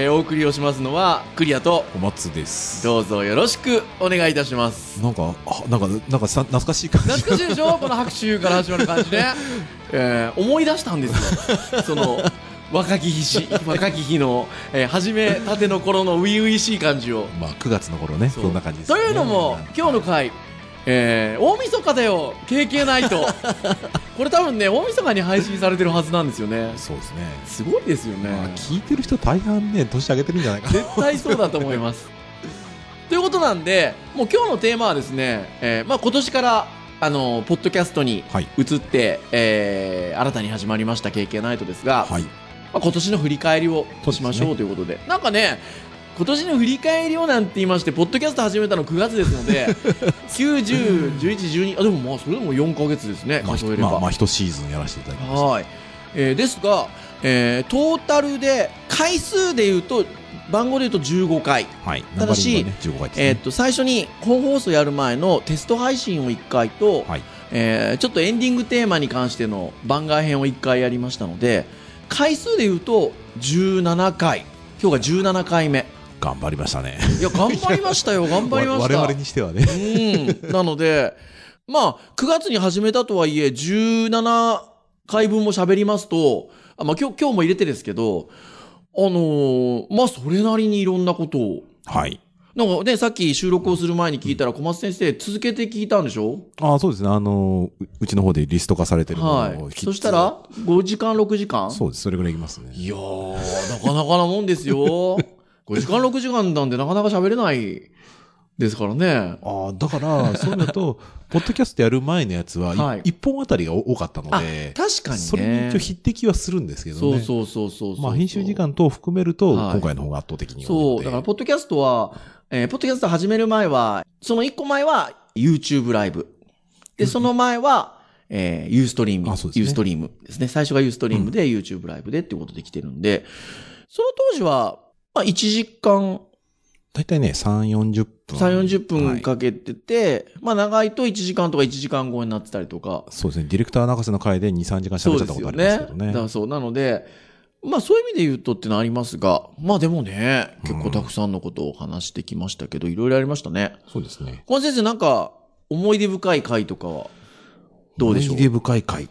えーお送りをしますのはクリアと小松です。どうぞよろしくお願いいたします。なんか、あ、なんか、なんかさ懐かしい感じ。懐かしいでしょ？この拍手から始まる感じね、えー思い出したんですよ。その若き日し若き日の、えー始めたての頃の初々しい感じを。まあ、9月の頃ね、そんな感じです、ね。というのも今日の回えー、大晦日だよ経験ないと これ多分ね大晦日に配信されてるはずなんですよねそうですね。すごいですよね、まあ、聞いてる人大半ね、年上げてるんじゃないかな。絶対そうだと思います。ということなんで、もう今日のテーマはですね、えーまあ、今年から、あの、ポッドキャストにはい。移って、えー新たに始まりました KK ナイトですが、はい。まあ、今年の振り返りをしましょうということで、なんかね、今年の振り返りをなんて言いまして、ポッドキャスト始めたの9月ですので、9、10、11、12、あ、でもまあ、それでも4ヶ月ですね、まあ、数えれば。まあ、まあ、一シーズンやらせていただきました。はい、えーですが、えートータルで回数でいうと番号でいうと15回、はい。ただしね、15回です、ね。えーっと最初に本放送やる前のテスト配信を1回と、はい。えーちょっとエンディングテーマに関しての番外編を1回やりましたので回数でいうと17回今日が17回目頑張りましたね。いや頑張りましたよ 頑張りました我々にしてはね。うん。なので、まあ、9月に始めたとはいえ、17回分も喋りますと、あまあ今日、今日も入れてですけど、あのーまあ、それなりにいろんなことを、はい。なんかね、さっき収録をする前に聞いたら、小松先生、続けて聞いたんでしょ？ああ、そうですね。あの、ううちの方でリスト化されてるのをはい。きそしたら、5時間、6時間？そうです。それぐらいいきますね。いやー、なかなかなもんですよ。5時間、6時間なんでなかなか喋れないですからね。ああ、だから、そういうのと、ポッドキャストやる前のやつは、はい一本あたりが多かったのあで、、確かにね。それに一応匹敵はするんですけどね。そうそうそうそうそう。まあ、編集時間等を含めると、はい今回の方が圧倒的に多いそう。だから、ポッドキャストは、えーポッドキャスト始める前は、その一個前は YouTube ライブ。で、その前は、えー、ユーストリーム。ユーストリームですね。最初がユーストリームで YouTube ライブでっていうことで来てるんで、その当時は、まあ、1時間、大体ね、3、40分。3、40分はいかけてて、まあ、長いと1時間とか1時間後になってたりとか、そうですね。ディレクター泣かせの回で2、3時間喋っちゃったことありますけどね。だからそう、なので、まあそういう意味で言うとってのはありますが、まあでもね、結構たくさんのことを話してきましたけど、いろいろありましたね。そうですね。小松先生なんか、思い出深い回とかは、どうでしょう？思い出深い回。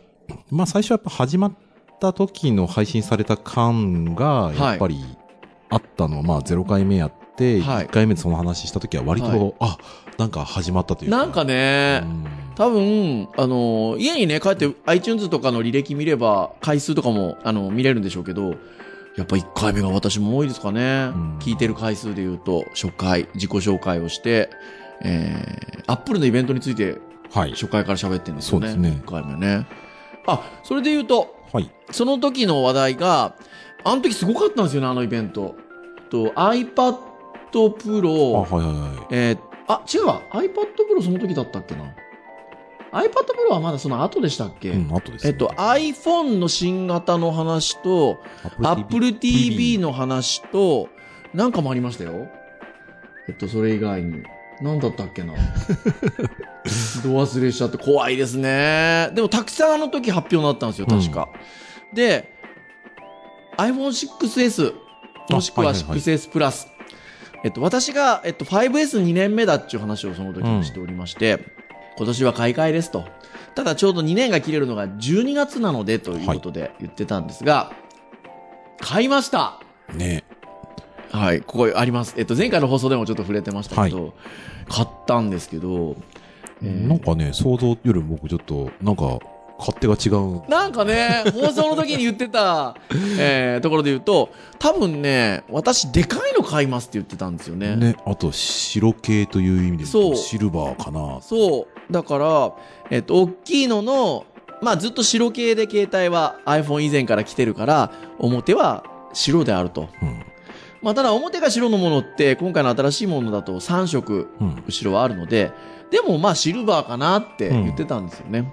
まあ、最初はやっぱ始まった時の配信された感が、やっぱりあったのは、まあ、0回目やって、はい1回目でその話した時は割と、はいあ、なんか始まったというか。なんかね、うん多分、あの、家にね、帰って iTunes とかの履歴見れば、回数とかも、あの、見れるんでしょうけど、やっぱ1回目が私も多いですかね。ん聞いてる回数で言うと、初回、自己紹介をして、えー、Apple のイベントについてはい。初回から喋ってるんですよね。そうですね1回目ね。あ、それで言うと、はい。その時の話題が、あの時すごかったんですよね、あのイベント。と、iPad あ、Pro、はいはいはい。えーあ、違うわ。iPad Pro その時だったっけな。iPad Pro はまだその後でしたっけ、うん、あとですね。えっと、iPhone の新型の話と、Apple TV の話と、なんかもありましたよ。えっと、それ以外に。なんだったっけな。ど忘れしちゃって怖いですね。でも、たくさんあの時発表になったんですよ、確か。で、iPhone6S、もしくはあはいはいはい 6S プラス。えっと、私が、えっと、5S2 年目だっていう話をその時にしておりまして、今年は買い替えですと。ただちょうど2年が切れるのが12月なのでということで言ってたんですが、買いましたね。はい、ここあります。えっと、前回の放送でもちょっと触れてましたけど、買ったんですけど、えーなんかね、想像よりも僕ちょっと、なんか、勝手が違う。なんかね、放送の時に言ってた、えーところで言うと、多分ね、私、でかいの買いますって言ってたんですよね。ね。あと、白系という意味で言そうシルバーかな。そう。だから、えっと、大きいのの、まあ、ずっと白系で携帯は iPhone 以前から来てるから、表は白であると。うん。まあ、ただ表が白のものって、今回の新しいものだと3色うん。後ろはあるので、でもまあシルバーかなって言ってたんですよね。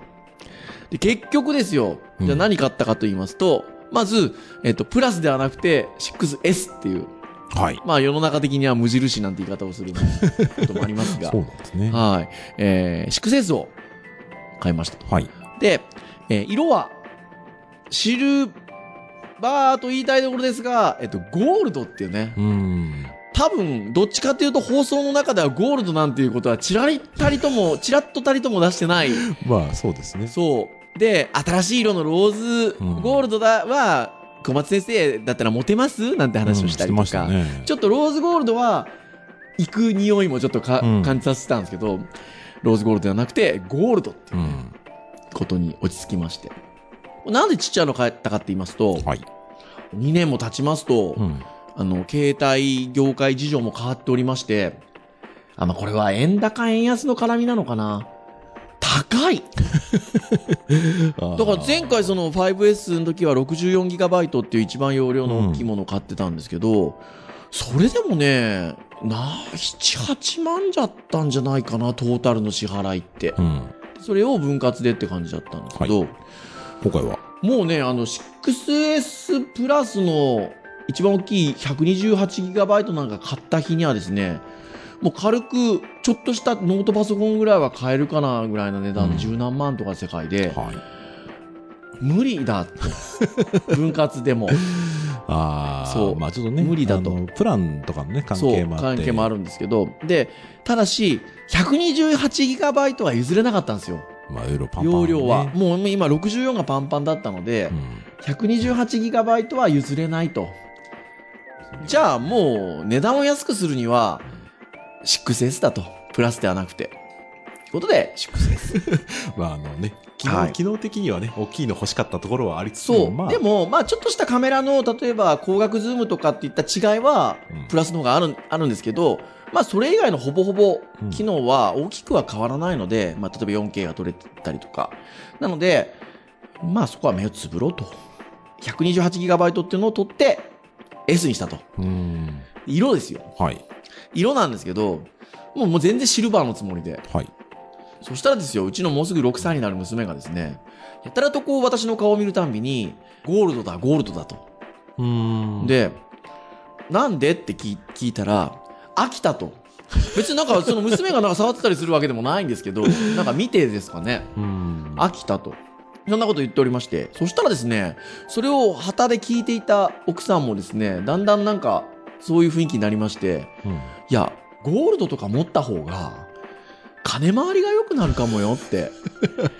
で結局ですよ、じゃあ何買ったかと言いますと、まず、えっと、プラスではなくて 6S っていう、はい。まあ世の中的には無印なんて言い方をすることもありますが そう、なんですね。はい。えー、6S を買いました。はい。で、えー色は、シルバーと言いたいところですが、えっと、ゴールドっていうね、うん。多分、どっちかっていうと放送の中ではゴールドなんていうことは、ちらりたりとも、ちらっとたりとも出してない。まあ、そうですね。そう。で、新しい色のローズうんゴールドだは、小松先生だったらモテます？なんて話をしたりとか、ましたね。ちょっとローズゴールドは、行く匂いもちょっとか、うん感じさせてたんですけど、ローズゴールドではなくて、ゴールドっていう。ことに落ち着きまして。なんでちっちゃいの買ったかって言いますと、はい。2年も経ちますと、うん。あの、携帯業界事情も変わっておりまして、あ、まあ、これは円高円安の絡みなのかな高い だから前回その 5S の時は 64GB っていう一番容量の大きいものを買ってたんですけど、それでもね、な、7、8万じゃったんじゃないかな、トータルの支払いって。うん。それを分割でって感じだったんですけど、今回は？もうね、あの 6S プラスの一番大きい 128GB なんか買った日にはですね、もう軽くちょっとしたノートパソコンぐらいは買えるかなぐらいの値段でうん十何万とか世界で、はい。無理だ。分割でも。ああ、そうまあちょっとね。無理だとプランとかのね、関係もあ。関係もあるんですけど。で、ただし、128GB は譲れなかったんですよ。まあ、パンパン、ね。容量は。もう今64がパンパンだったので、うん。128GB は譲れないと。じゃあもう値段を安くするには 6S だと。プラスではなくて。ということで 6S。まああのね、機能、はい機能的にはね、大きいの欲しかったところはありつつそう。も、まあ、でも、まあちょっとしたカメラの、例えば光学ズームとかっていった違いはうん、プラスの方がある、あるんですけど、まあそれ以外のほぼほぼうん機能は大きくは変わらないので、まあ例えば 4K が撮れたりとか。なので、まあそこは目をつぶろうと。128GB っていうのを取って S にしたと。うん。色ですよ。はい。色なんですけど、もうもう全然シルバーのつもりで。はい。そしたらですよ、うちのもうすぐ6歳になる娘がですね、やたらとこう私の顔を見るたんびに、ゴールドだ、ゴールドだと。うん。、で、なんでって聞い聞いたら、飽きたと。別になんか その娘がなんか触ってたりするわけでもないんですけど、なんか見てですかね。うん。飽きたと。そんなこと言っておりまして。そしたらですね、それを旗で聞いていた奥さんもですね、だんだんなんかそういう雰囲気になりまして、うん。いや、ゴールドとか持った方が、金回りが良くなるかもよって、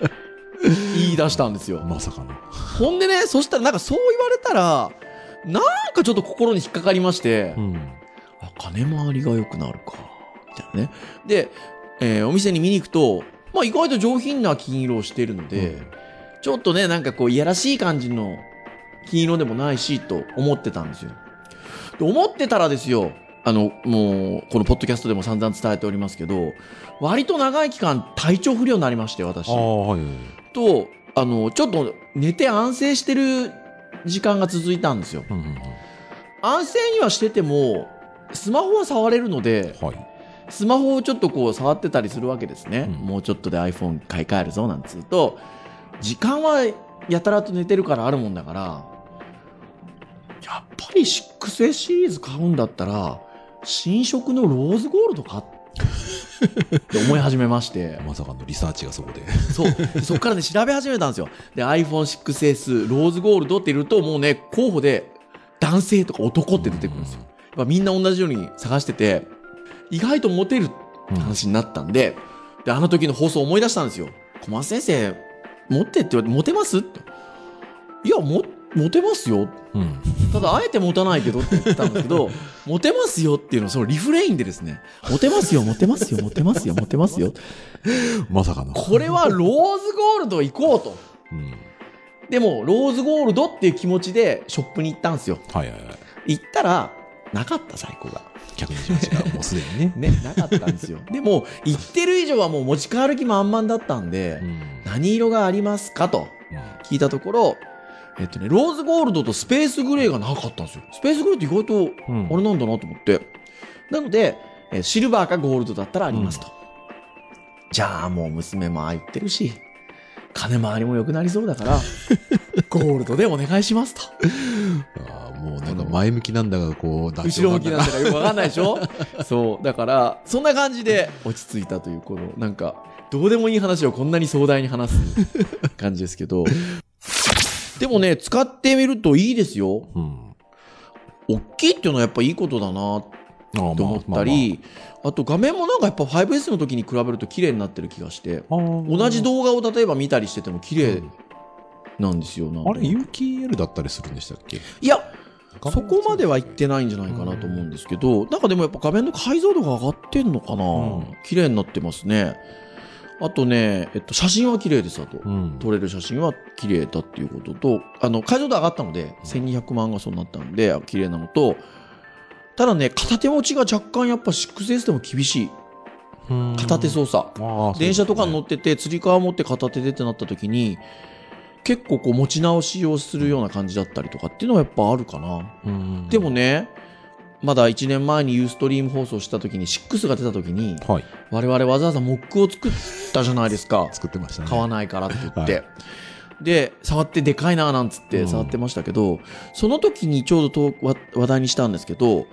言い出したんですよ。まさかの。ほんでね、そしたらなんかそう言われたら、なんかちょっと心に引っかかりましてう、ん。あ、金回りが良くなるか、みたいなね。で、えーお店に見に行くと、まあ意外と上品な金色をしているので、ちょっとね、なんかこう、いやらしい感じの金色でもないし、と思ってたんですよ。で思ってたらですよ、あの、もう、このポッドキャストでも散々伝えておりますけど、割と長い期間体調不良になりまして、私はい。と、あの、ちょっと寝て安静してる時間が続いたんですよ。うんうんうん。安静にはしてても、スマホは触れるので、はい。スマホをちょっとこう触ってたりするわけですね。うんもうちょっとで iPhone 買い替えるぞなんつうと、時間はやたらと寝てるからあるもんだから、り 6S シリーズ買うんだったら、新色のローズゴールドかっ て思い始めまして。まさかのリサーチがそこで。そう。でそこからね、調べ始めたんですよ。で、iPhone6S ローズゴールドって言うと、もうね、候補で男性とか男って出てくるんですよ。やっぱみんな同じように探してて、意外とモテるうん。話になったんで、で、あの時の放送を思い出したんですよ。小松先生、持ってって言われて、モテます？って。いや、も、モテますよ。うん。ただ、あえて持たないけどって言ってたんですけど、モテますよっていうのをそのリフレインでですね、モテますよ、モテますよ、モテますよ、モテますよ。まさかの。これはローズゴールド行こうと。うん。でも、ローズゴールドっていう気持ちでショップに行ったんですよ。はいはいはい。行ったら、なかった在庫が。128がもうすでにね。ね、なかったんですよ。でも、行ってる以上はもう持ち帰る気満々だったんで、うん。何色がありますかとうん聞いたところ、えっとね、ローズゴールドとスペースグレーがなかったんですよ。スペースグレーって意外と、うんあれなんだなと思って。なので、えーシルバーかゴールドだったらありますと。じゃあもう娘もああ言ってるし、金回りも良くなりそうだから、ゴールドでお願いしますと。あーもうなんか前向きなんだが、こう、後ろ向きなんだだからよくわかんないでしょ？そう。だから、そんな感じで落ち着いたという、この、なんか、どうでもいい話をこんなに壮大に話す感じですけど。でもね、使ってみるといいですよ。うん。大きいっていうのはやっぱいいことだなと思ったり、あと画面もなんかやっぱ 5S の時に比べると綺麗になってる気がして、同じ動画を例えば見たりしてても綺麗なんですよ。なんかあれ、有機 L だったりするんでしたっけ？いや、そこまでは行ってないんじゃないかなと思うんですけど、なんかでもやっぱ画面の解像度が上がってんのかな、うん綺麗になってますね。あとね、えっと、写真は綺麗です、あと。うん。撮れる写真は綺麗だっていうことと、あの、解像度上がったので、1200万画素になったので、綺麗なのと、ただね、片手持ちが若干やっぱ 6S でも厳しい。うん片手操作。電車とかに乗ってて、つり革持って片手でってなった時に、結構こう持ち直しをするような感じだったりとかっていうのはやっぱあるかな。でもね、まだ1年前にユーストリーム放送した時に、6が出た時に、はい。我々わざわざモックを作ったじゃないですか。作ってましたね。買わないからって言って。はで、触ってでかいななんつってうん触ってましたけど、その時にちょうど話題にしたんですけど、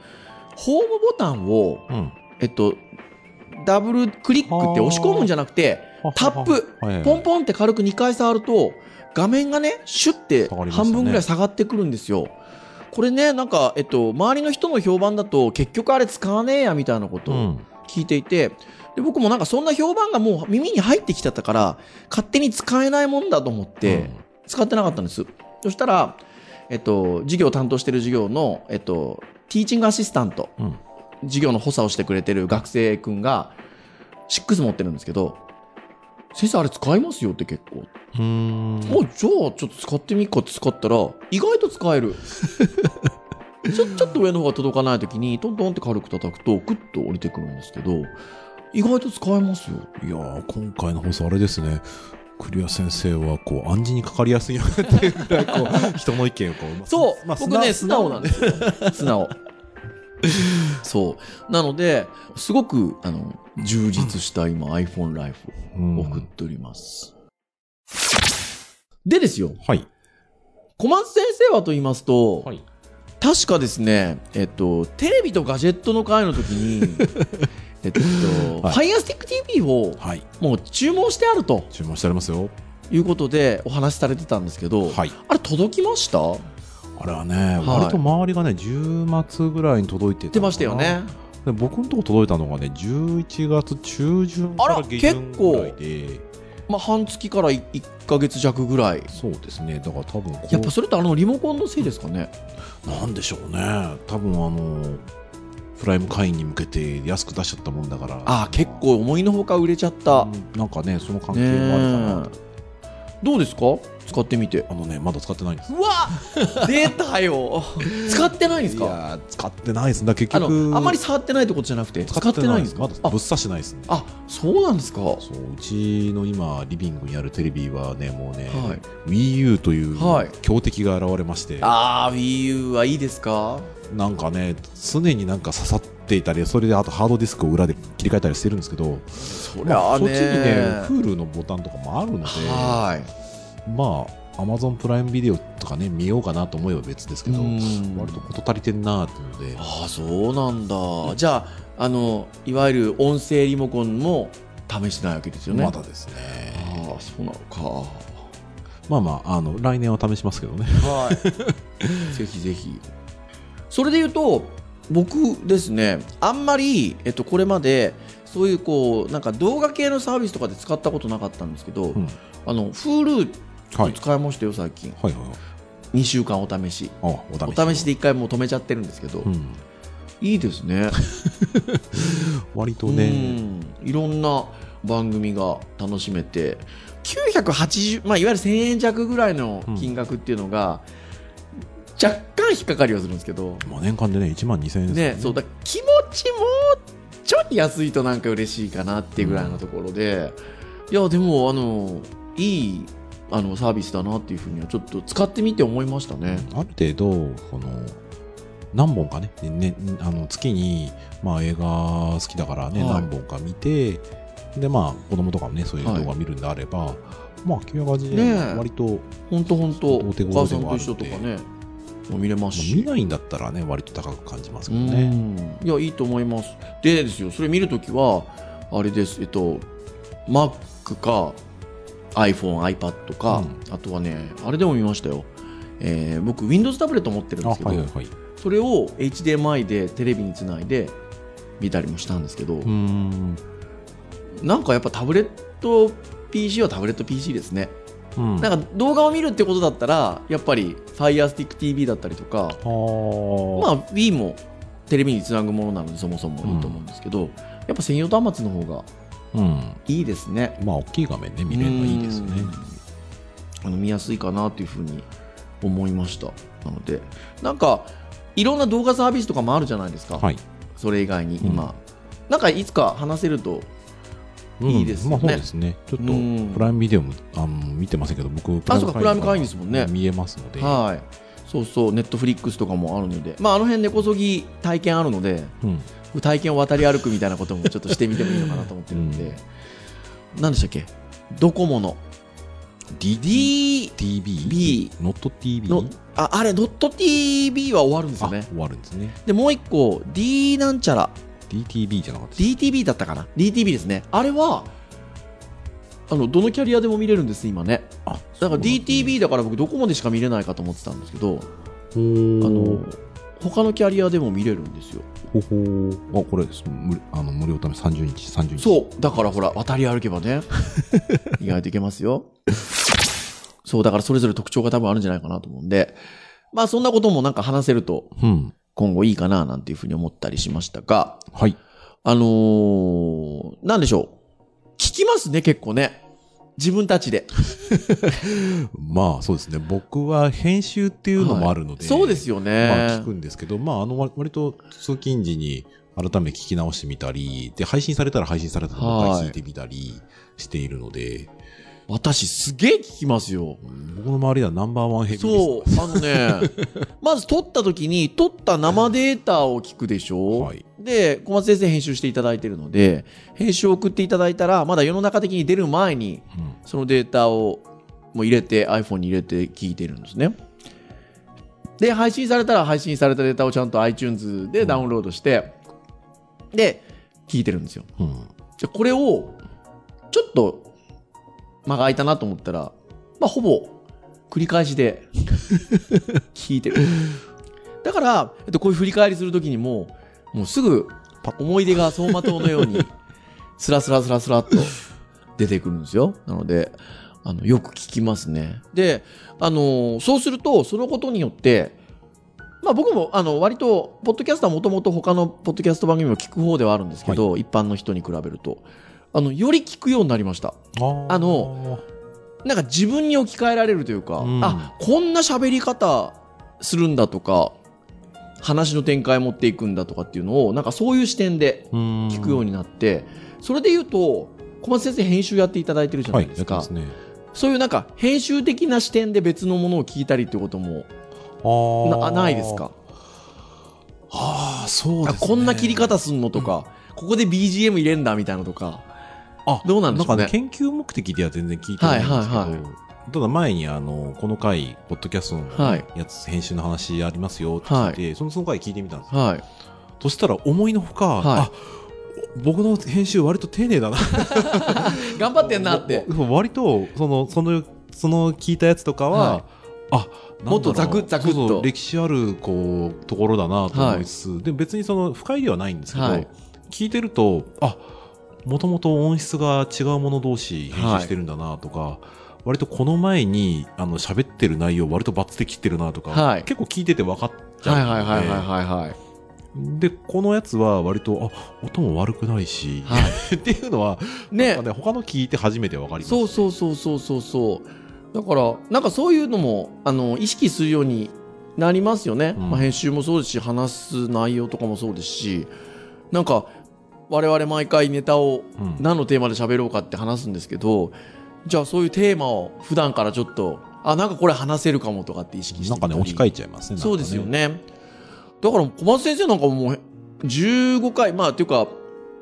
ホームボタンを、うん。えっと、ダブルクリックって押し込むんじゃなくて、タップ、ポンポンって軽く2回触ると、画面がね、シュッて半分ぐらい下がってくるんですよ。これね、なんか、えっと、周りの人の評判だと、結局あれ使わねえや、みたいなことをうん。聞いていて、で僕もなんかそんな評判がもう耳に入ってきちゃったから、勝手に使えないもんだと思って、使ってなかったんです。そしたら、えっと、授業を担当してる授業の、えっと、ティーチングアシスタント、うん。授業の補佐をしてくれてる学生くんが、6持ってるんですけど、先生あれ使いますよって結構。うーん。おじゃあちょっと使ってみっかって使ったら、意外と使える。ちょちょっと上の方が届かない時に、トントンって軽く叩くと、クッと降りてくるんですけど、意外と使えますよ。いやー、今回の放送あれですね。クリア先生は、こう、暗示にかかりやすいよねっていうぐらい、こう、人の意見をこう、まあそう、まあ僕ね、素直なんですよ。素直。そう。なので、すごく、あの、充実した今 iPhone ライフうんを送っております。でですよ、はい。小松先生はと言いますと、はい。確かですね、えっと、テレビとガジェットの会の時に、えっと、はい Fire Stick TV をはい。もう注文してあると注文してありますよ。いうことでお話しされてたんですけど、はい。あれ届きました？あれはね、はい割と周りがね、10月ぐらいに届いてた出ましたよね。で僕のとこ届いたのがね、11月中旬から下旬ぐらいで、まあ、半月から1ヶ月弱ぐらい。そうですね。だから多分やっぱそれってあのリモコンのせいですかね？なんでしょうね。多分あの、プライム会員に向けて安く出しちゃったもんだから。ああ、結構思いのほか売れちゃった。うんなんかね、その関係ねもあるかなと。えどうですか？使ってみて。あのね、まだ使ってないんです。うわ出たよ 使ってないんですか？いやー使ってないです。だから結あ局。の、あんまり触ってないってことじゃなくて、使ってないんですか？まだぶっあ刺してないですね。あ、そうなんですか？はそう、うちの今、リビングにあるテレビはね、もうね、い。Wii U というはい強敵が現れまして、あー、Wii U はいいですか？なんかね、常になんか刺さっていたり、それであとハードディスクを裏で切り替えたりしてるんですけど、そりまあゃあねそっちにね、Hulu のボタンとかもあるので、はい。まあ、Amazon プライムビデオとかね、見ようかなと思えば別ですけど、うん割と事足りてんなーっていうので、ああ、そうなんだ。じゃあ、あの、いわゆる音声リモコンも試してないわけですよね。まだですね。ああ、そうなのか。まあまあ、あの、来年は試しますけどね。はい。ぜひぜひ。それで言うと、僕ですね、あんまり、えっと、これまで、そういうこう、なんか動画系のサービスとかで使ったことなかったんですけど、うんあの、Hulu はい。使いましたよ、最近。はいはいはい。2週間お試し。あ、お試し。お試しで1回もう止めちゃってるんですけど、うん。いいですね。割とうね、んいろんな番組が楽しめて980、まあ、いわゆる1000円弱ぐらいの金額っていうのが、若干引っかかりはするんですけど、まあ年間でね、1万2000円ですね、そうだ気持ちもちょい安いとなんか嬉しいかなっていうぐらいのところで、いやでもあのいいあのサービスだなっていうふうにはちょっと使ってみて思いましたね。ある程度、この、何本かね、ねあの月に、まあ、映画好きだからね、はい何本か見て、で、まあ、子供とかもね、そういう動画見るんであれば、まあ、9ガジでねえ割と、本当本当お手お頃ではあるんで母さんと一緒とかね、もう見れますし。見ないんだったらね、割と高く感じますうけどね。んいや、いいと思います。でですよ、それ見るときは、あれです、えっと、Mac か iPhone、iPad か、あとはね、あれでも見ましたよ。えー僕、Windows タブレット持ってるんあ、ですけど、はいはいはい。それを HDMI でテレビにつないで見たりもしたんですけど。なんかやっぱタブレット PC はタブレット PC ですね。うん。なんか動画を見るってことだったら、やっぱり Firestick TV だったりとか、まあ Wii もテレビにつなぐものなのでそもそもいいと思うんですけど、やっぱ専用端末の方がうん。いいですね。まあ、大きい画面で見れるのはいいですよね。うんあの見やすいかなというふうに思いました。なので、なんかいろんな動画サービスとかもあるじゃないですか。はい。それ以外にうん今、なんかいつか話せるとうんいいですよねまあ、そうですね。ちょっと、うんプライムビデオも、あの、見てませんけど、僕、プライム会員ですもんね見えますので。はい。そうそう、ネットフリックスとかもあるので、まあ、あの辺根こそぎ体験あるので、うん。体験を渡り歩くみたいなこともちょっとしてみてもいいのかなと思ってるんで、何でしたっけ？ドコモの D、DB TV? ノット TV? の、あ、あれ、ドット TV は終わるんですあ、よね。終わるんですね。で、もう一個、D なんちゃら、DTV じゃなかった。DTV だったかな ?DTV ですね。あれは、あの、どのキャリアでも見れるんです、今ね。あ、だから DTV だから僕どこまでしか見れないかと思ってたんですけど、あの、他のキャリアでも見れるんですよ。ほほーあ、これです。無あの無料ため30日、30日。そう。だからほら、渡り歩けばね、意外といけますよ。そう、だからそれぞれ特徴が多分あるんじゃないかなと思うんで、まあそんなこともなんか話せるとうん。今後いいかななんていうふうに思ったりしましたが、はい。あのー、なんでしょう。聞きますね、結構ね。自分たちで。まあ、そうですね。僕は編集っていうのもあるので。はいそうですよね。まあ聞くんですけど、まああの割割と通勤時に改めて聞き直してみたり、で、配信されたら配信されたらも聞いてみたりしているので、私すげえ聞きますよ。僕の周りではナンバーワンヘビ。そう、あのね、まず撮った時に、撮った生データを聞くでしょ、はいで、小松先生編集していただいてるので、編集を送っていただいたら、まだ世の中的に出る前に、うんそのデータをもう入れて、iPhone に入れて聞いてるんですね。で、配信されたら配信されたデータをちゃんと iTunes でダウンロードして、で、聞いてるんですよ。うんじゃあこれを、ちょっと、間が空いたなと思ったら、まあ、ほぼ、繰り返しで、聞いてる。だから、えっと、こういう振り返りするときにも、もうすぐ、思い出が走馬灯のように、スラスラスラスラっと出てくるんですよ。なので、あの、よく聞きますね。で、あの、そうすると、そのことによって、まあ僕も、あの、割と、ポッドキャストはもともと他のポッドキャスト番組を聞く方ではあるんですけど、一般の人に比べると、あの、より聞くようになりました。ああの、なんか自分に置き換えられるというか、うんあ、こんな喋り方するんだとか、話の展開持っていくんだとかっていうのを、なんかそういう視点で聞聞くようになって、それで言うと、小松先生編集やっていただいてるじゃなはいい、ですか。やってますね。そういうなんか編集的な視点で別のものを聞いたりっていうこともなあないですか？ああ、そうですね。あこんな切り方すんのとか、ここで BGM 入れんだみたいなのとか。あどうなんでしょうね。なんかね、研究目的では全然聞いてないんですけど、はいはいはい。ただ前にあの、この回、ポッドキャストのはい。やつ、編集の話ありますよって聞いて、そのその回聞いてみたんですよ。はい。そしたら思いのほか、はい。あ、僕の編集割と丁寧だな。頑張ってんなって。割と、その、その、その聞いたやつとかは、はい。あ、もっとザクッザクッと。歴史ある、こう、ところだなと思いつつ、で、別にその、不快ではないんですけど、はい。聞いてると、あ、もともと音質が違うもの同士編集してるんだなとか、割とこの前に、あの、喋ってる内容割とバツで切ってるなとか、はい結構聞いてて分かっちゃうはい。はいはいはいはいはい。で、このやつは割と、あ、音も悪くないし、は っていうのは、ねね、他の聞いて初めて分かります。そうそうそうそうそうそう。だから、なんかそういうのも、あの、意識するようになりますよね。うんまあ、編集もそうですし、話す内容とかもそうですし、なんか、我々毎回ネタをうん何のテーマで喋ろうかって話すんですけど、じゃあそういうテーマを普段からちょっと、あ、なんかこれ話せるかもとかって意識してなんかね、置き換えちゃいますね。そうですよ。ね。だから小松先生なんかもう15回、まあっていうか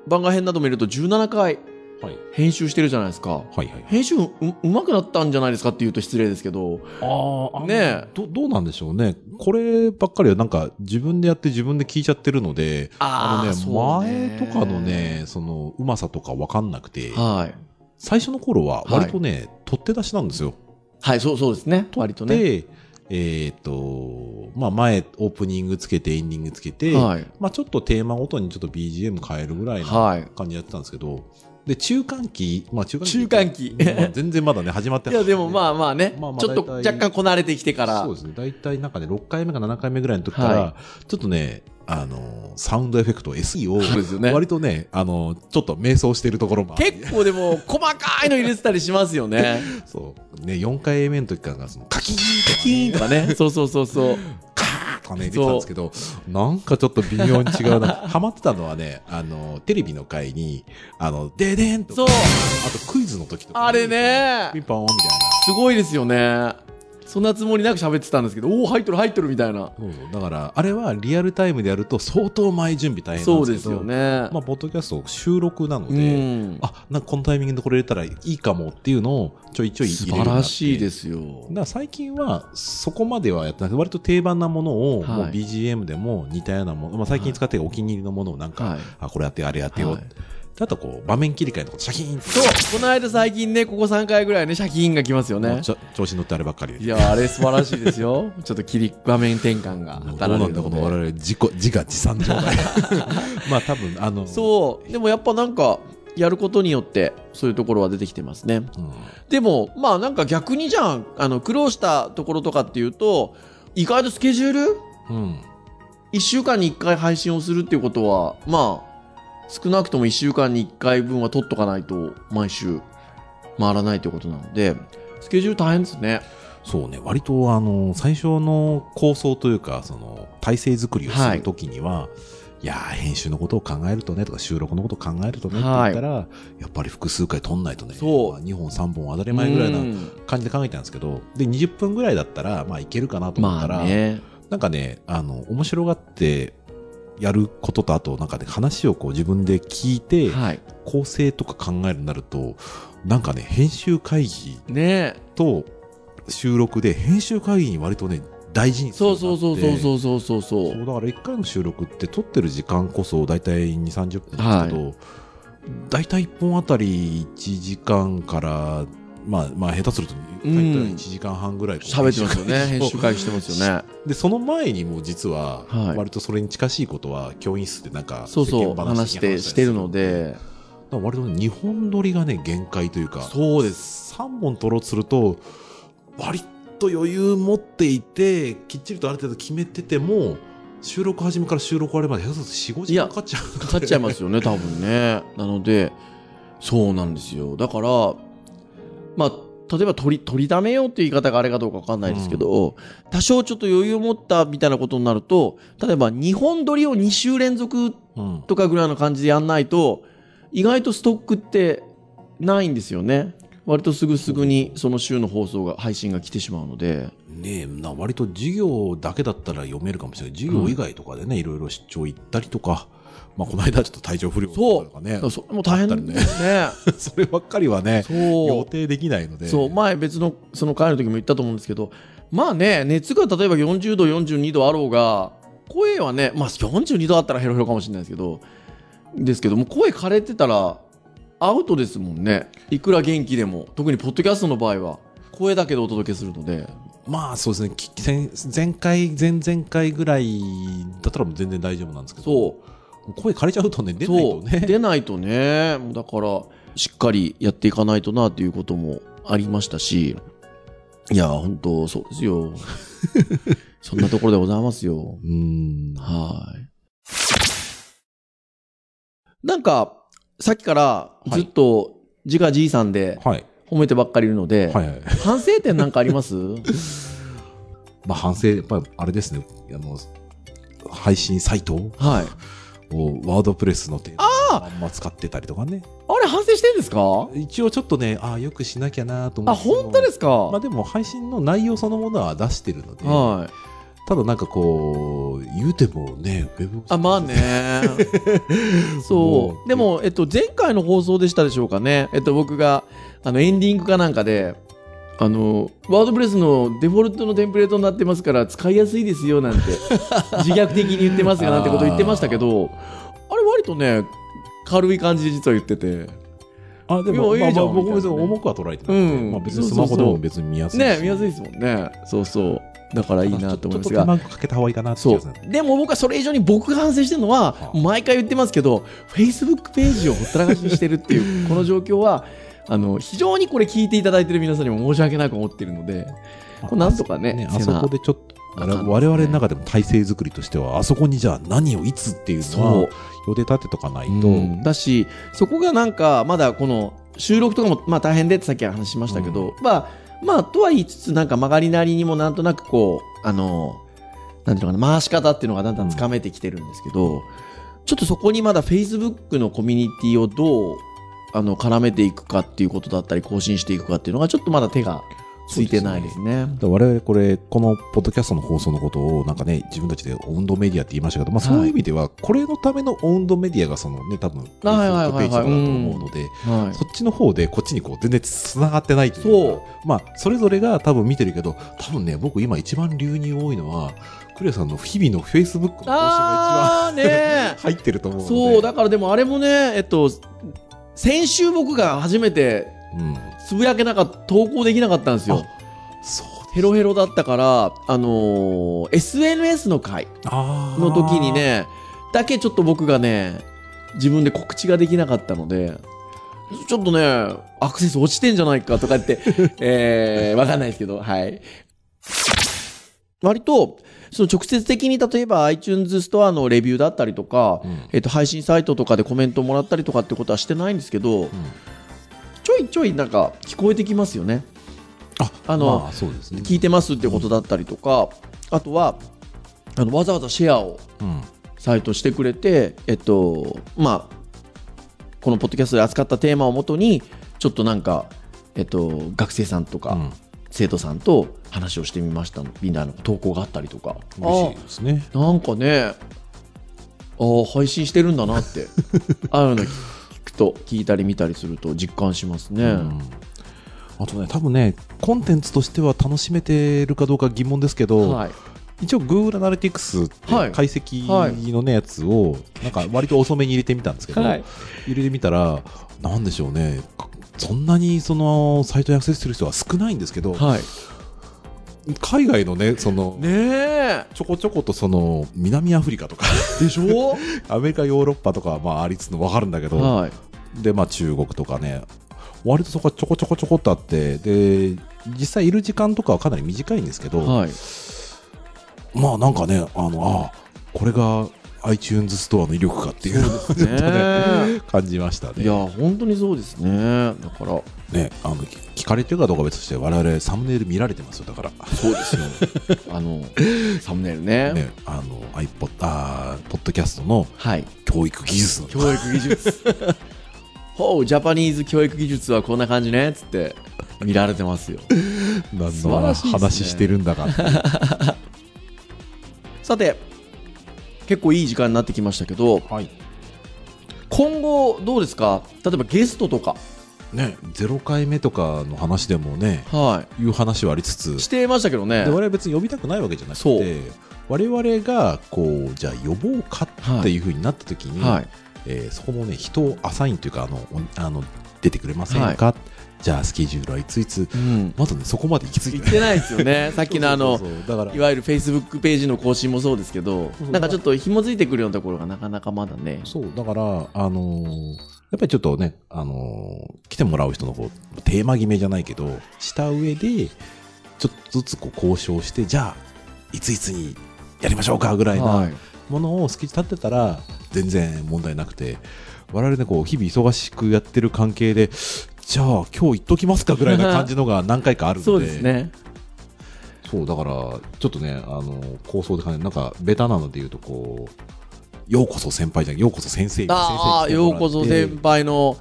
番外編など見ると17回はい。編集してるじゃないですか。はいはい。編集ううまくなったんじゃないですかって言うと失礼ですけど。ああ、ねえど、どうなんでしょうね。こればっかりはなんか自分でやって自分で聞いちゃってるので、あのそうね、前とかのね、その、うまさとかわかんなくて、はい。最初の頃は割とね、取っ手出しなんですよ。はい、そう、そうですね。割とね。で、えっ、と、まあ前、オープニングつけて、エンディングつけて、はい。まあちょっとテーマごとにちょっと BGM 変えるぐらいのはい。感じでやってたんですけど、で、中間期、まあ中間期。中間期まあ全然まだね、始まっていや、でもまあまあね、まあまあちょっと大体若干こなれてきてから。そうですね。大体なんかね、6回目か7回目ぐらいの時から、はちょっとね、あの、サウンドエフェクト SE を、そうですよね割とね、あの、ちょっと迷走してるところも結構でも、細かいの入れてたりしますよね。そう。ね、4回目の時から、その、カキーンとか、ね、キーンとかね。そうそうそうそう。カ ーとかね、出てたんですけど、なんかちょっと微妙に違うな。ハマってたのはね、あの、テレビの回に、あの、デデンとか。あとクイズの時とか、あれねピンポーンみたいな。すごいですよね。そんなつもりなく喋ってたんですけど、おお、入っとる入っとるみたいな。そうそうだから、あれはリアルタイムでやると相当前準備大変なんそうですけど、ですよね。まあ、ポッドキャスト収録なのうで、ん。あ、なんかこのタイミングでこれ入れたらいいかもっていうのをちょいちょい素入れるようになって晴らしいですよ。だから最近はそこまではやってない割と定番なものを、はいもう BGM でも似たようなもの、まあ、最近使ってるお気に入りのものをなんか、はい。あ、これやってあれやってよ。はいであとこう場面切り替えのことシャキーンとそう、この間最近ね、ここ3回ぐらいね、シャキーンが来ますよね調子に乗ってあればっかりでいや、あれ素晴らしいですよ。ちょっと切り、場面転換がもうどう働ないんだこの我。々自己自画自賛状態 まあ多分あのそう。でもやっぱなんか、やることによって、そういうところは出てきてますね。うんでも、まあなんか逆にじゃん、あの、苦労したところとかっていうと、意外とスケジュール？うん1週間に1回配信をするっていうことは、まあ、少なくとも1週間に1回分は取っとかないと、毎週回らないということなので、スケジュール大変ですね。そうね、割とあの、最初の構想というか、その、体制作りをするときには、い、やー、編集のことを考えるとね、とか収録のことを考えるとねって言ったら、やっぱり複数回撮んないとね、そう。まあ2本3本当たり前ぐらいなうん。感じで考えたんですけど、で、20分ぐらいだったら、まあいけるかなと思ったら、まあね。なんかね、あの、面白がって、やることと、あとなんかね、話をこう自分で聞いて、はい、構成とか考えるようになると、なんかね、編集会議と収録で、編集会議に割とね、大事にそうそうそうそうそうそうそう。だから1回の収録って撮ってる時間こそ大体2 3 0分ですけど、はい、大体1本あたり1時間からまあまあ下手すると大体1時間半ぐらい喋ってますよね。編集を会議してますよね。でその前にも実ははい割とそれに近しいことは教員室でなんかそうそう、話して、してるので。割と2本撮りがね限界というかそうです。3本取ろうとすると割と余裕持っていてきっちりとある程度決めてても収録始めから収録終わりまで下手すると45時間かかっちゃうかかっちゃいますよね、多分ね。なので、そうなんですよ。だから、まあ、例えば取り、取りだめようっていう言い方があれかどうかわかんないですけど、多少ちょっと余裕を持ったみたいなことになると、例えば2本撮りを2週連続うんとかぐらいの感じでやんないと、意外とストックってないんですよね。割とすぐすぐにその週の放送が、配信が来てしまうので。ねえな割と授業だけだったら読めるかもしれない。授業以外とかでね、いろいろ出張行ったりとか、まあ、この間ちょっと体調不良とかね。それも大変ですね。そればっかりはねそう。予定できないので。そう、前別のその会の時も言ったと思うんですけど、まあね、熱が例えば40度、42度あろうが、声はね、まあ42度あったらヘロヘロかもしれないですけど、ですけども、声枯れてたらアウトですもんね。いくら元気でも。特にポッドキャストの場合は、声だけでお届けするので。まあそうですね。き前前回前々回ぐらいだったらもう全然大丈夫なんですけど。そう。声枯れちゃうとね出ないとね。出ないとね。だからしっかりやっていかないとなっていうこともありましたし。いや本当そうですよ。そんなところでございますよ。うーん。はい。なんかさっきからずっと自画じいさんではい。褒めてばっかりいるので、はいはい。反省点なんかあります？まあ反省やっぱりあれですね。あの配信サイトをはい。ワードプレスのテーマは、あんま使ってたりとかね。あれ反省してんですか？一応ちょっとね、ああ、よくしなきゃなと思あ、って。本当ですか、まあでも配信の内容そのものは出してるので、はい。ただなんかこう、言うてもね、ウェブあ、まあね。もそうう。でも、えっと、前回の放送でしたでしょうかね。えっと、僕が、あの、エンディングかなんかで、あの、ワードプレスのデフォルトのテンプレートになってますから、使いやすいですよ、なんて、自虐的に言ってますよ、なんてこと言ってましたけど、あれ割とね、軽い感じで実は言ってて。あ、でも、まあまあいやいいじゃん僕別に重くは捉えてなくて、うんまあ別にスマホでも別に見やすいし。ね見やすいですもんね。そうそう。だからいいなと思いますが。ちょっと手。間かけた方がいいかなそう。でも僕はそれ以上に僕が反省してるのは、はあ。毎回言ってますけど、Facebook ページをほったらかしにしてるっていう、この状況は、あの、非常にこれ聞いていただいてる皆さんにも申し訳なく思ってるので、これなんとかねあそこでちょっと、我々の中でも体制作りとしては、あそこにじゃあ何をいつっていうのそはう、予定立てとかないと、うん。だし、そこがなんか、まだこの収録とかもまあ大変でってさっき話しましたけど、まあ、まあ、とは言いつつ、なんか曲がりなりにもなんとなくこう、あの、なんていうのかな、回し方っていうのがだんだんつかめてきてるんですけど、ちょっとそこにまだ Facebook のコミュニティをどう、あの、絡めていくかっていうことだったり、更新していくかっていうのが、ちょっとまだ手がついてないですね。だから我々これ、このポッドキャストの放送のことをなんかね、自分たちでオウンドメディアって言いましたけど、まあそういう意味では、これのためのオウンドメディアがそのね、多分、ページとかだと思うので、はい。そっちの方でこっちにこう全然繋がってないというかそまあ、それぞれが多分見てるけど、多分ね、僕今一番流入多いのは、クレアさんの日々の Facebook の更新があーねー一番入ってると思う。そう、だからでもあれもね、えっと、先週僕が初めてうん。つぶやけなかった、投稿できなかったんですよ。そうヘロヘロだったから、あのー SNS の回の時に。ね、だけちょっと僕がね、自分で告知ができなかったので、ちょっとね、アクセス落ちてんじゃないかとか言って、えー、わかんないですけど、はい。割と、その直接的に例えば iTunes ストアのレビューだったりとか、うんえっと、配信サイトとかでコメントもらったりとかってことはしてないんですけど、ちょいちょいなんか聞こえてきますよね。あ、あのまあ、そうですね。聞いてますってことだったりとか、あとは、あの、わざわざシェアをうん。サイトしてくれて、えっと、まあ、このポッドキャストで扱ったテーマをもとに、ちょっとなんか、えっと、学生さんとか、うん生徒さんと話をしてみましたみたいな投稿があったりとか。嬉しいですね。あなんかね、ああ、配信してるんだなって、ああいうの聞くと、聞いたり見たりすると実感しますね。うんあとね、多分ね、コンテンツとしては楽しめてるかどうか疑問ですけど、はい。一応 Google Analytics ってはい解析のね、やつを、なんか割と遅めに入れてみたんですけど、はい。入れてみたら、なんでしょうね、かそんなにそのサイトにアクセスする人は少ないんですけど、はい。海外のね、その、ねえ。ちょこちょことその、南アフリカとか、でしょ？アメリカ、ヨーロッパとかはまあありつつのわかるんだけど、はい。で、まあ中国とかね、割とそこはちょこちょこちょこっとあって、で、実際いる時間とかはかなり短いんですけど、はい。まあなんかね、あの、ああ、これが iTunes ストアの威力かっていうね、ね 感じましたね。いや、本当にそうですね。だから、ね、あの、聞かれてるかどうかは別として、我々サムネイル見られてますよ、だから。そうですよ。あの、サムネイルね。ね、あの、iPod、あーポッドキャストのはい。教育技術の。教育技術。ほう、ジャパニーズ教育技術はこんな感じね。つって、見られてますよ。何の話してるんだかっていう。さて、結構いい時間になってきましたけど、はい。今後どうですか？例えばゲストとか。ね、0回目とかの話でもね、はいう話はありつつい。、してましたけどねで。我々別に呼びたくないわけじゃなくて、我々が、こう、じゃあ呼ぼうかっていうふうになった時に、はい。えーそこのね、人をアサインというか、あの、おあの出てくれませんか、じゃあスケジュールはいついつ、うん。まだね、そこまで行き着いてないですよね。さっきのあのそう、そうそうだからいわゆる Facebook ページの更新もそうですけどなんかちょっと紐づいてくるようなところがなかなかまだね。そう、だから、あのーやっぱりちょっとね、あのー来てもらう人のこう、テーマ決めじゃないけど、した上で、ちょっとずつこう交渉して、じゃあ、いついつにやりましょうかぐらいは。ないものをスケジュール立ってたら、全然問題なくて、我々ね、こう、日々忙しくやってる関係で、じゃあ、今日行っときますかぐらいな感じのが 何回かあるんで。そうですね。そう、だから、ちょっとね、あの、構想で感じなんか、ベタなので言うと、こう、ようこそ先輩じゃん、ようこそ先生ああ、ようこそ先輩の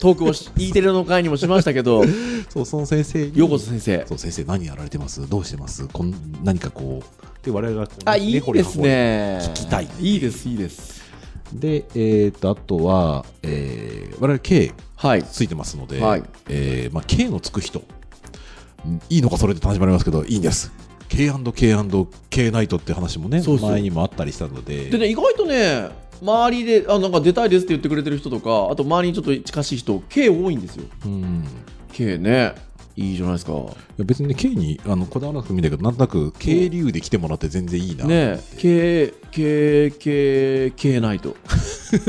トークを E テレの会にもしましたけど、そう、その先生ようこそ先生。そう、先生何やられてます？どうしてます？こん何かこう、で、我々がこう、あ、いいですね。聞きたい。いいです、いいです。で、えっ、ー、と、あとは、えー、我々 K ついてますので、はい、えー、まあ、K のつく人、いいのかそれで始まりますけど、いいんです。K&K&K ナイトって話もね前にもあったりしたので。でね意外とね周りであなんか出たいですって言ってくれてる人とかあと周りにちょっと近しい人 K 多いんですよ、うん、K ねいいじゃないですか。いや別にね K にあのこだわらなくてもいいんだけどなんとなく K 流で来てもらって全然いいな。ね K K K K ナイト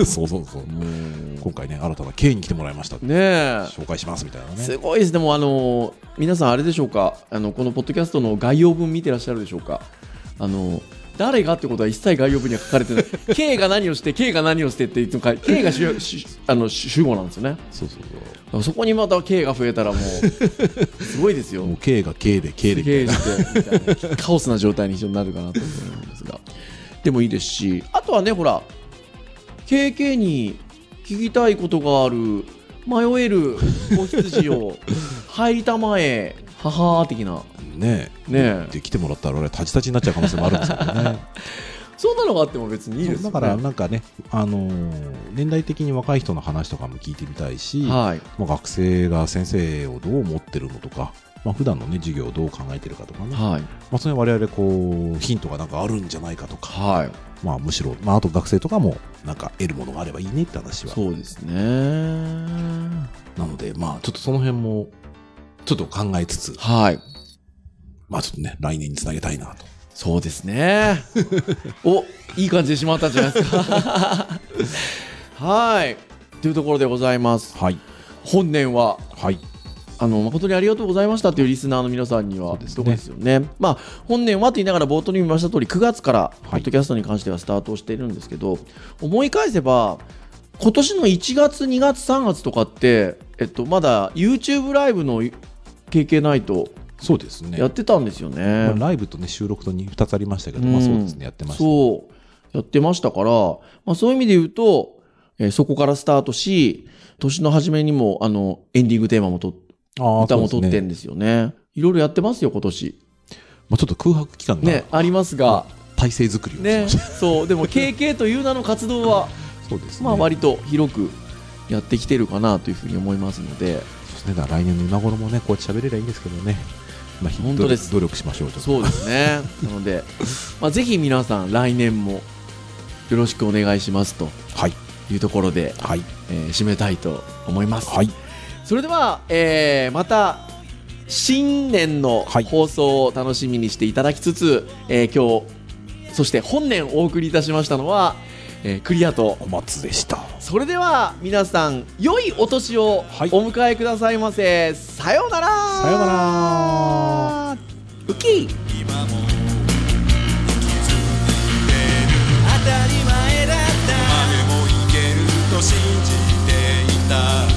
そうそうそう。今回ね新たな K に来てもらいましたね紹介しますみたいなね。すごいです。でもあの皆さんあれでしょうか？あのこのポッドキャストの概要文見てらっしゃるでしょうか？あの誰がってことは一切概要文には書かれてない。K が何をして K が何をしてっていつも書いて K が主あの主語なんですよね。そうそうそうそこにまた K が増えたらもうすごいですよ。もう K が K で K で K でカオスな状態に一緒になるかなと思うんですが。でもいいですしあとはねほら KK に聞きたいことがある迷える子羊を入りたまえ母的な。ねねで来てもらったら俺立ち立ちになっちゃう可能性もあるんですけどね そんなのがあっても別にいいです、ね、だからなんかね、あのー、年代的に若い人の話とかも聞いてみたいし、はい、まあ、学生が先生をどう思ってるのとか、まあ普段のね授業をどう考えてるかとかね、はい、まあそれ我々こうヒントがなんかあるんじゃないかとか、はい、まあむしろまああと学生とかもなんか得るものがあればいいねって話は。そうですね。なのでまあちょっとその辺もちょっと考えつつ、はい。まあちょっとね、来年につなげたいなと。そうですね。お、いい感じでしまったんじゃないですか。はい。というところでございます。はい。本年は、はい。あの誠にありがとうございましたというリスナーの皆さんには、そうですよね。まあ、本年はと言いながら冒頭に見ました通り、9月から、ポッドキャストに関してはスタートしているんですけど、思い返せば、今年の1月、2月、3月とかって、えっと、まだ YouTube ライブの KK ナイトそうですね。やってたんですよね、まあ、ライブとね収録と 2, 2つありましたけど、うん、まあそうですねやってました、ね、そう。やってましたから、まあ、そういう意味で言うと、えー、そこからスタートし年の初めにもあのエンディングテーマもと歌も撮ってんですよね。いろいろやってますよ今年。まあちょっと空白期間が、ね、ありますが、体制作りをね、そう。でも KK という名の活動は そうです、ね、まあ割と広くやってきてるかなというふうに思いますので。ね、だ来年の今頃もね、こうやって喋れりゃいいんですけどね。まあ、本当です。努力しましょうそうですね。なので、まあ、ぜひ皆さん来年もよろしくお願いしますと。い。うところで、はい。えー、締めたいと思います、はい、それでは、えー、また新年の放送を楽しみにしていただきつつ、はい、えー、今日そして本年お送りいたしましたのはえー、クリアとお待つでした。それでは皆さん良いお年をお迎えくださいませ、はい、さようなら。さようなら。ウキ。今も当たり前だったまでもいけると信じていた。